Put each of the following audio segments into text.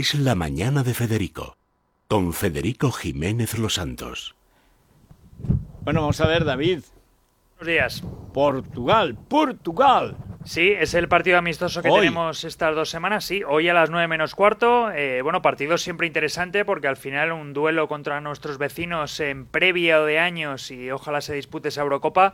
Es la mañana de Federico, con Federico Jiménez Los Santos. Bueno, vamos a ver, David. Buenos días. Portugal, Portugal. Sí, es el partido amistoso que Hoy. tenemos estas dos semanas. Sí, hoy a las 9 menos cuarto. Eh, bueno, partido siempre interesante porque al final un duelo contra nuestros vecinos en previa de años y ojalá se dispute esa Eurocopa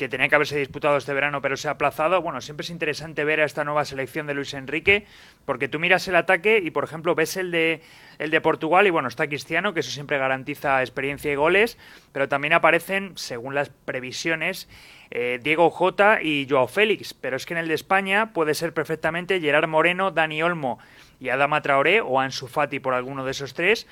que tenía que haberse disputado este verano pero se ha aplazado. Bueno, siempre es interesante ver a esta nueva selección de Luis Enrique porque tú miras el ataque y por ejemplo ves el de el de Portugal y bueno, está Cristiano, que eso siempre garantiza experiencia y goles, pero también aparecen, según las previsiones, eh, Diego Jota y Joao Félix, pero es que en el de España puede ser perfectamente Gerard Moreno, Dani Olmo y Adama Traoré o Ansu Fati por alguno de esos tres.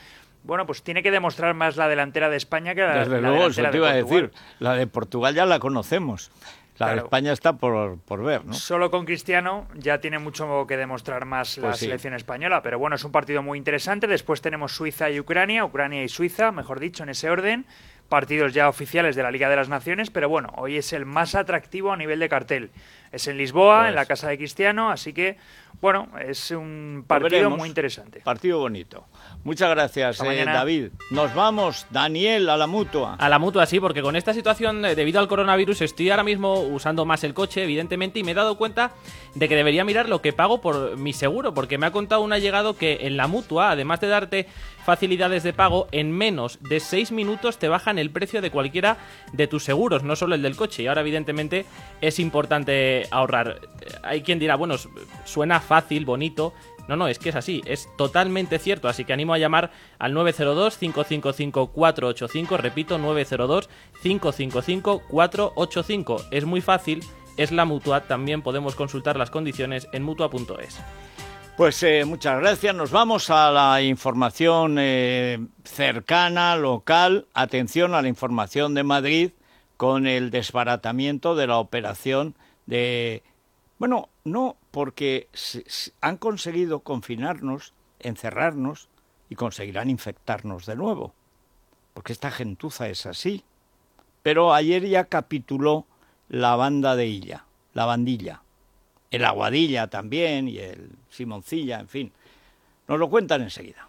Bueno, pues tiene que demostrar más la delantera de España que la, Desde la luego, eso delantera te de iba a Portugal. decir. La de Portugal ya la conocemos. La de. España está por, por ver, ¿no? Solo con Cristiano ya tiene mucho que demostrar más la Pues sí. selección española, pero bueno, es un partido muy interesante. Después tenemos Suiza y Ucrania, Ucrania y Suiza, mejor dicho, en ese orden. Partidos ya oficiales de la Liga de las Naciones, pero bueno, hoy es el más atractivo a nivel de cartel. Es en Lisboa, Pues. en la casa de Cristiano, así que, bueno, es un partido veremos. muy interesante. Partido bonito. Muchas gracias, eh. David. Nos vamos, Daniel, a la mutua. A la mutua sí, porque con esta situación, debido al coronavirus, estoy ahora mismo usando más el coche, evidentemente, y me he dado cuenta de que debería mirar lo que pago por mi seguro, porque me ha contado un allegado que en la mutua, además de darte facilidades de pago, en menos de 6 minutos te bajan el precio de cualquiera de tus seguros, no solo el del coche. Y ahora, evidentemente, es importante ahorrar. Hay quien dirá, bueno, su- suena fácil, bonito. No, no, es que es así, es totalmente cierto, así que animo a llamar al 902-555-485, repito, 902-555-485. Es muy fácil, es la mutua, también podemos consultar las condiciones en mutua.es. Pues eh, muchas gracias. Nos vamos a la información eh, cercana, local. Atención a la información de Madrid con el desbaratamiento de la operación de... Bueno, no, porque se- han conseguido confinarnos, encerrarnos y conseguirán infectarnos de nuevo. Porque esta gentuza es así. Pero ayer ya capituló la banda de Illa, la bandilla el Aguadilla también y el Simoncilla, en fin. Nos lo cuentan enseguida.